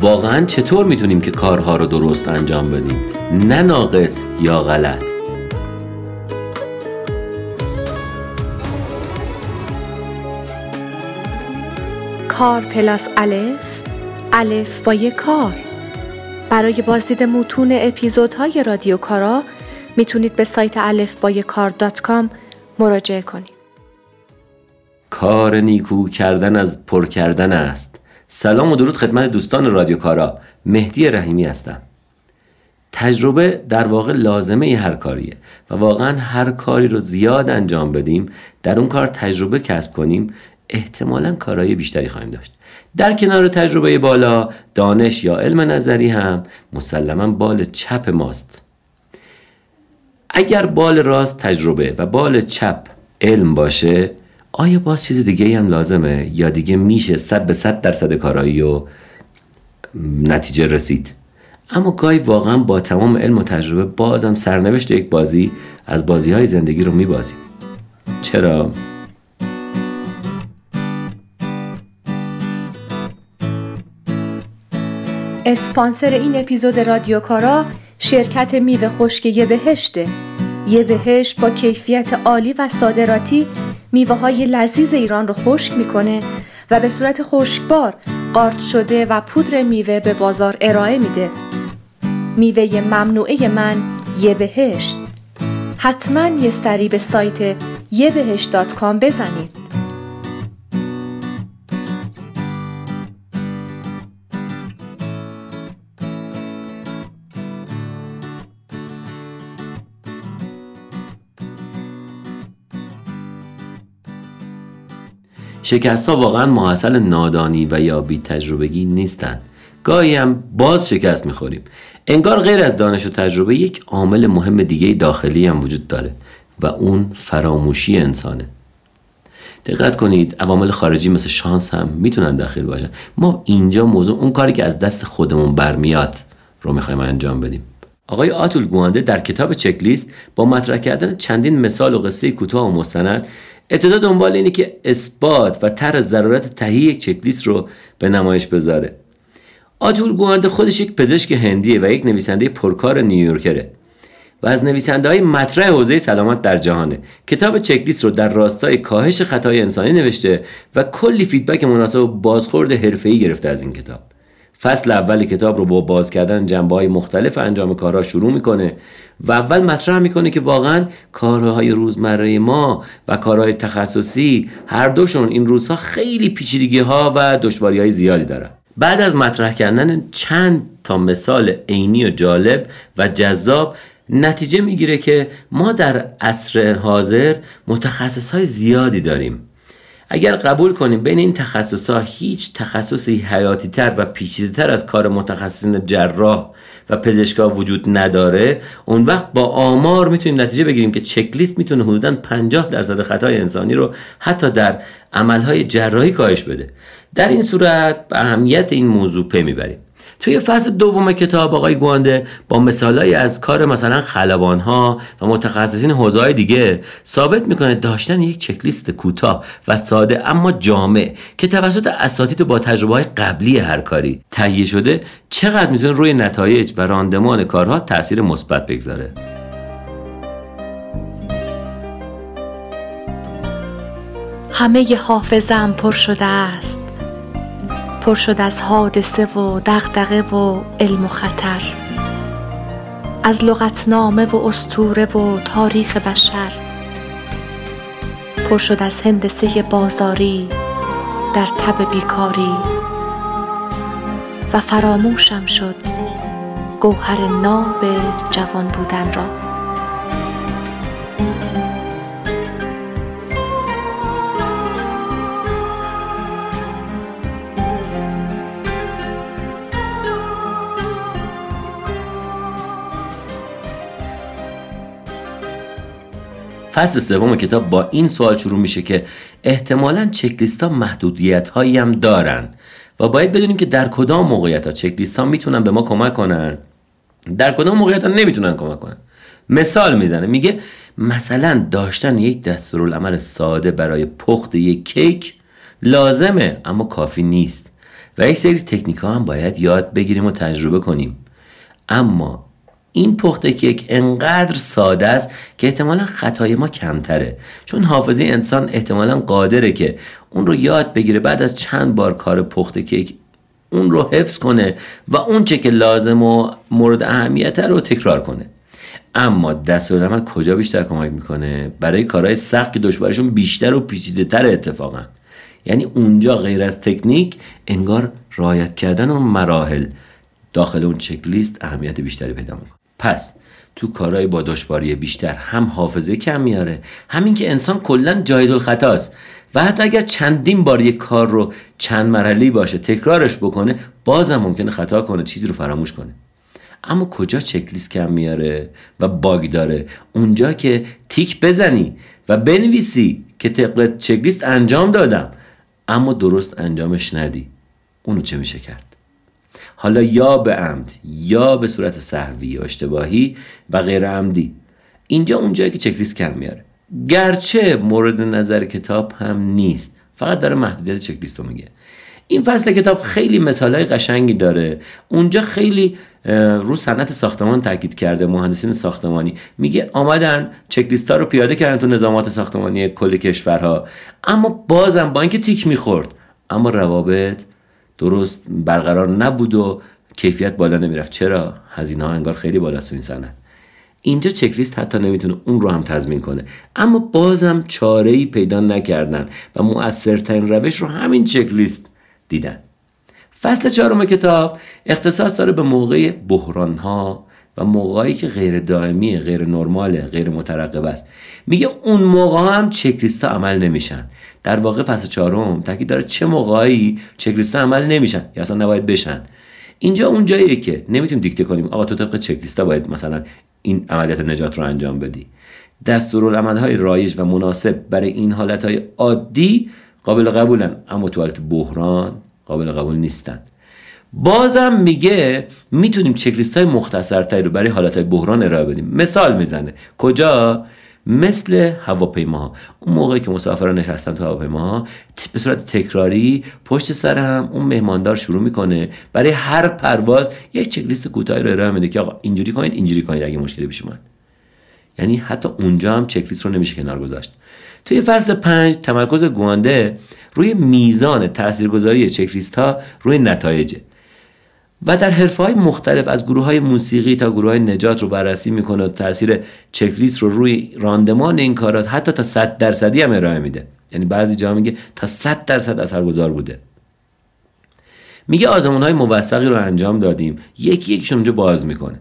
واقعا چطور می‌تونیم که کارها رو درست انجام بدیم؟ نه ناقص یا غلط. کار پلاس الف الف با یک کار. برای بازدید متون اپیزودهای رادیو کارا می‌تونید به سایت الف با کار دات کام مراجعه کنید. کار نیکو کردن از پر کردن است. سلام و درود خدمت دوستان رادیو کارا. مهدی رحیمی هستم. تجربه در واقع لازمه هر کاریه و واقعا هر کاری رو زیاد انجام بدیم در اون کار تجربه کسب کنیم احتمالا کارهای بیشتری خواهیم داشت. در کنار تجربه بالا دانش یا علم نظری هم مسلما بال چپ ماست. اگر بال راست تجربه و بال چپ علم باشه آیا باز چیز دیگه هم لازمه یا دیگه میشه صد به صد درصد کارایی و نتیجه رسید؟ اما گاهی واقعا با تمام علم و تجربه بازم سرنوشت یک بازی از بازی های زندگی رو میبازیم. چرا؟ اسپانسر این اپیزود رادیو کارا شرکت میوه خشک یه بهشته. یه بهشت با کیفیت عالی و صادراتی میوه های لذیذ ایران رو خشک می‌کنه و به صورت خشکبار قارت شده و پودر میوه به بازار ارائه میده. میوه ممنوعه من یه بهشت. حتما یه سری به سایت یه بهشت بزنید. شکست ها واقعا محصل نادانی و یا بی تجربگی نیستند گاهی هم باز شکست می‌خوریم. انگار غیر از دانش و تجربه یک عامل مهم دیگه داخلی هم وجود داره و اون فراموشی انسانه. دقت کنید عوامل خارجی مثل شانس هم می‌تونن داخل باشن. ما اینجا موضوع اون کاری که از دست خودمون برمیاد رو می‌خوایم انجام بدیم. آقای آتول گوانده در کتاب چکلیست با مطرح کردن چندین مثال و قصه کوتاه و مستند ابتدا دنبال اینه که اثبات و طرح ضرورت تهیه یک چکلیست رو به نمایش بذاره. آتول گوانده خودش یک پزشک هندیه و یک نویسنده پرکار نیویورکره و از نویسنده های مطرح حوزه سلامت در جهانه. کتاب چکلیست رو در راستای کاهش خطای انسانی نوشته و کلی فیدبک مناسب و بازخورد حرفه‌ای گرفته از این کتاب. فصل اول کتاب رو با باز کردن جنبه های مختلف انجام کارها شروع می‌کنه و اول مطرح می‌کنه که واقعا کارهای روزمره ما و کارهای تخصصی هر دوشون این روزها خیلی پیچیدگی ها و دشواری های زیادی دارن. بعد از مطرح کردن چند تا مثال عینی و جالب و جذاب نتیجه می‌گیره که ما در عصر حاضر متخصص های زیادی داریم. اگر قبول کنیم بین این تخصص ها هیچ تخصصی حیاتی تر و پیچیده تر از کار متخصصین جراح و پزشکا وجود نداره اون وقت با آمار می‌تونیم نتیجه بگیریم که چکلیست می‌تونه حدودا 50 درصد خطای انسانی رو حتی در عملهای جراحی کاهش بده. در این صورت به اهمیت این موضوع پی می‌بریم. توی فصل دوم کتاب آقای گوانده با مثالهایی از کار مثلا خلبان ها و متخصصین حوزه دیگه ثابت می‌کنه داشتن یک چکلیست کوتاه و ساده اما جامع که توسط اساتید با تجربه های قبلی هر کاری تهیه شده چقدر می‌تونه روی نتایج و راندمان کارها تاثیر مثبت بگذاره. همه حافظم پر شده است. پر شد از حادثه و دغدغه و علم و خطر. از لغتنامه و استوره و تاریخ بشر. پر شد از هندسه بازاری در تب بیکاری. و فراموشم شد گوهر ناب جوان بودن را. فصل سوم کتاب با این سوال شروع میشه که احتمالا چکلیست ها محدودیت هایی هم دارن و باید بدونیم که در کدام موقعیت ها چکلیست ها می‌تونن به ما کمک کنن. در کدام موقعیت ها نمی‌تونن کمک کنن. مثال می‌زنه میگه مثلا داشتن یک دستورالعمل ساده برای پخت یک کیک لازمه اما کافی نیست و یک سری تکنیک ها هم باید یاد بگیریم و تجربه کنیم. اما این پخت کیک انقدر ساده است که احتمالا خطای ما کمتره. چون حافظه انسان احتمالا قادره که اون رو یاد بگیره بعد از چند بار کار پخت کیک اون رو حفظ کنه و اون چه که لازم و مورد اهمیت رو تکرار کنه. اما دستورالعمل کجا بیشتر کمک می‌کنه؟ برای کارهای سخت که دشوارشون بیشتر و پیچیده تر اتفاقا. یعنی اونجا غیر از تکنیک انگار رعایت کردن اون مراحل داخل اون چک لیست اهمیت بیشتری پیدا می‌کنه. پس تو کارهای با دشواری بیشتر هم حافظه کم میاره. همین که انسان کلا جایز الخطاست و حتی اگر چندین بار یک کار رو چند مرحله باشه تکرارش بکنه بازم ممکنه خطا کنه چیزی رو فراموش کنه. اما کجا چکلیست کم میاره و باگ داره؟ اونجا که تیک بزنی و بنویسی که طبق چکلیست انجام دادم. اما درست انجامش ندی. اونو چه میشه کرد؟ حالا یا به عمد یا به صورت صحوی یا اشتباهی و غیر عمدی. اینجا اونجایی که چکلیست کم میاره. گرچه مورد نظر کتاب هم نیست. فقط داره محدودیت چکلیست رو میگه. این فصل کتاب خیلی مثال های قشنگی داره. اونجا خیلی رو صنعت ساختمان تاکید کرده مهندسین ساختمانی. میگه آمدن چکلیست ها رو پیاده کردن تو نظامات ساختمانی کل کشورها. اما بازم با اینکه تیک می‌خورد اما روابط درست برقرار نبود و کیفیت بالا نمی‌رفت. چرا؟ هزینه ها انگار خیلی بالاست تو این صنعت. اینجا چکلیست حتی نمی‌تونه اون رو هم تضمین کنه. اما بازم چاره ای پیدا نکردن و مؤثرترین روش رو همین چکلیست دیدن. فصل چهارم کتاب اختصاص داره به موقع بحران ها و موقعی که غیر دائمی غیر نرماله غیر مترقب است. میگه اون موقع هم چکلیست عمل نمیشن. در واقع فصل چهارم تاکید داره چه موقعی چکلیست عمل نمیشن یا اصلا نباید بشن. اینجا اون جاییه که نمی‌تونیم دیکته کنیم آقا تو طبق چکلیست باید مثلا این عملیات نجات رو انجام بدی. های رایج و مناسب برای این های عادی قابل قبولن اما تو حالت بحران قابل قبول نیستن. بازم میگه می‌تونیم چکلیست های مختصرتری رو برای حالت بحران ارائه بدیم. مثال می‌زنه. کجا؟ مثل هواپیما اون موقعی که مسافران نشستن تو هواپیما به صورت تکراری پشت سر هم اون مهماندار شروع می‌کنه برای هر پرواز یک چکلیست کوتاهی رو ارائه میده که آقا اینجوری کنید اینجوری کنید اگه مشکلی پیش اومد. یعنی حتی اونجا هم چکلیست رو نمیشه کنار گذاشت. توی فصل پنج تمرکز گوانده روی میزان تاثیرگذاری چکلیست ها روی نتایجه. و در حرفه های مختلف از گروه های موسیقی تا گروه های نجات رو بررسی می‌کنه و تاثیر چکلیست رو روی راندمان این کارات حتی تا 100 درصدی هم ارائه میده. یعنی بعضی جا میگه تا 100 درصد اثرگذار بوده. میگه آزمون های موثقی رو انجام دادیم. یکی یکیشون اونجا باز می‌کنه.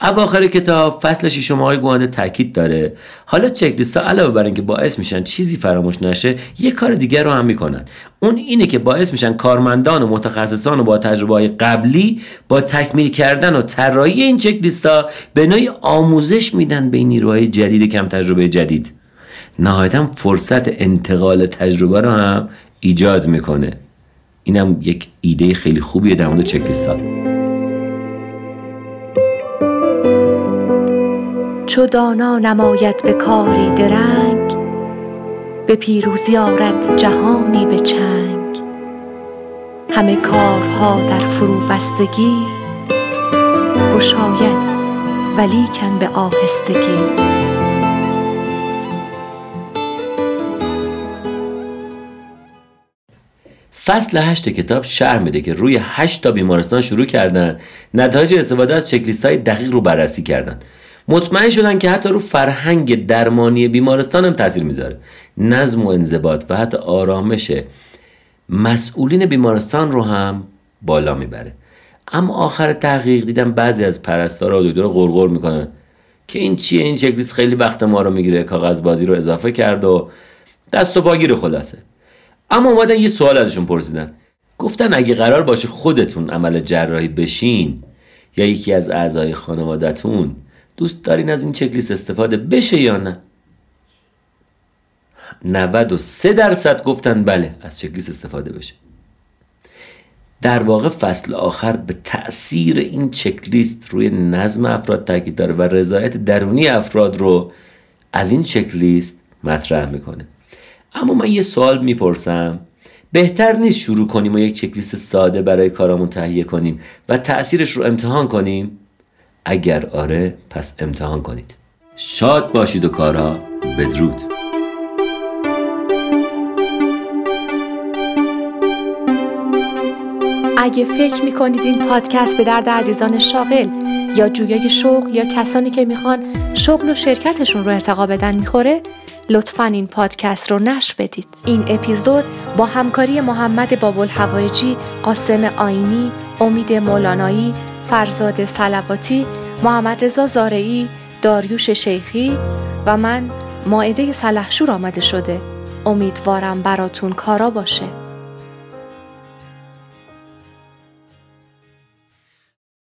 اواخر کتاب فصل ششم آقای گوانده تاکید داره. حالا چک ها علاوه بر اینکه باعث میشن چیزی فراموش نشه یه کار دیگر رو هم می‌کنن. اون اینه که باعث میشن کارمندان و متخصصان و با تجربه های قبلی با تکمیل کردن و طراحی این چک ها به نوعی آموزش میدن به این نیروهای جدید کم تجربه جدید. نهایتا فرصت انتقال تجربه رو هم ایجاد می‌کنه. اینم یک ایده خیلی خوبیه در مورد چک ها چو دانا نماید به کاری درنگ به پیروزی آرد جهانی به چنگ. همه کارها در فرو بستگی گشاید ولیکن به آهستگی. فصل هشت کتاب شرح میده که روی هشت تا بیمارستان شروع کردن. نتایج استفاده از چکلیست های دقیق رو بررسی کردن. مطمئن شدن که حتی رو فرهنگ درمانی بیمارستان هم تاثیر می‌ذاره. نظم و انضباط و حتی آرامش مسئولین بیمارستان رو هم بالا می‌بره. اما آخر تحقیق دیدم بعضی از پرستارا و دکترها غرغر می‌کنن که این چیه؟ این چکلیست خیلی وقت ما رو می‌گیره کاغذ بازی رو اضافه کرد و دست و باگیر خلاصه. اما اومدن یه سوال ازشون پرسیدن. گفتن اگه قرار باشه خودتون عمل جراحی بشین یا یکی از اعضای خانوادتون دوست دارین از این چکلیست استفاده بشه یا نه؟ 93 درصد گفتن بله از چکلیست استفاده بشه. در واقع فصل آخر به تأثیر این چکلیست روی نظم افراد تاکید داره و رضایت درونی افراد رو از این چکلیست مطرح می‌کنه. اما من یه سوال می‌پرسم. بهتر نیست شروع کنیم و یک چکلیست ساده برای کارامون تهیه کنیم و تأثیرش رو امتحان کنیم؟ اگر آره پس امتحان کنید. شاد باشید و کارا بدرود. اگه فکر می‌کنید این پادکست به درد عزیزان شاغل یا جویای شغل یا کسانی که می‌خوان شغل و شرکتشون رو ارتقا بدن می‌خوره لطفا این پادکست رو نشر بدید. این اپیزود با همکاری محمد بابل هوایجی قاسم آینی امید مولانایی فرزاد سلواتی محمد رضا زارعی داریوش شیخی و من ماعده سلحشور آمده شده. امیدوارم براتون کارا باشه.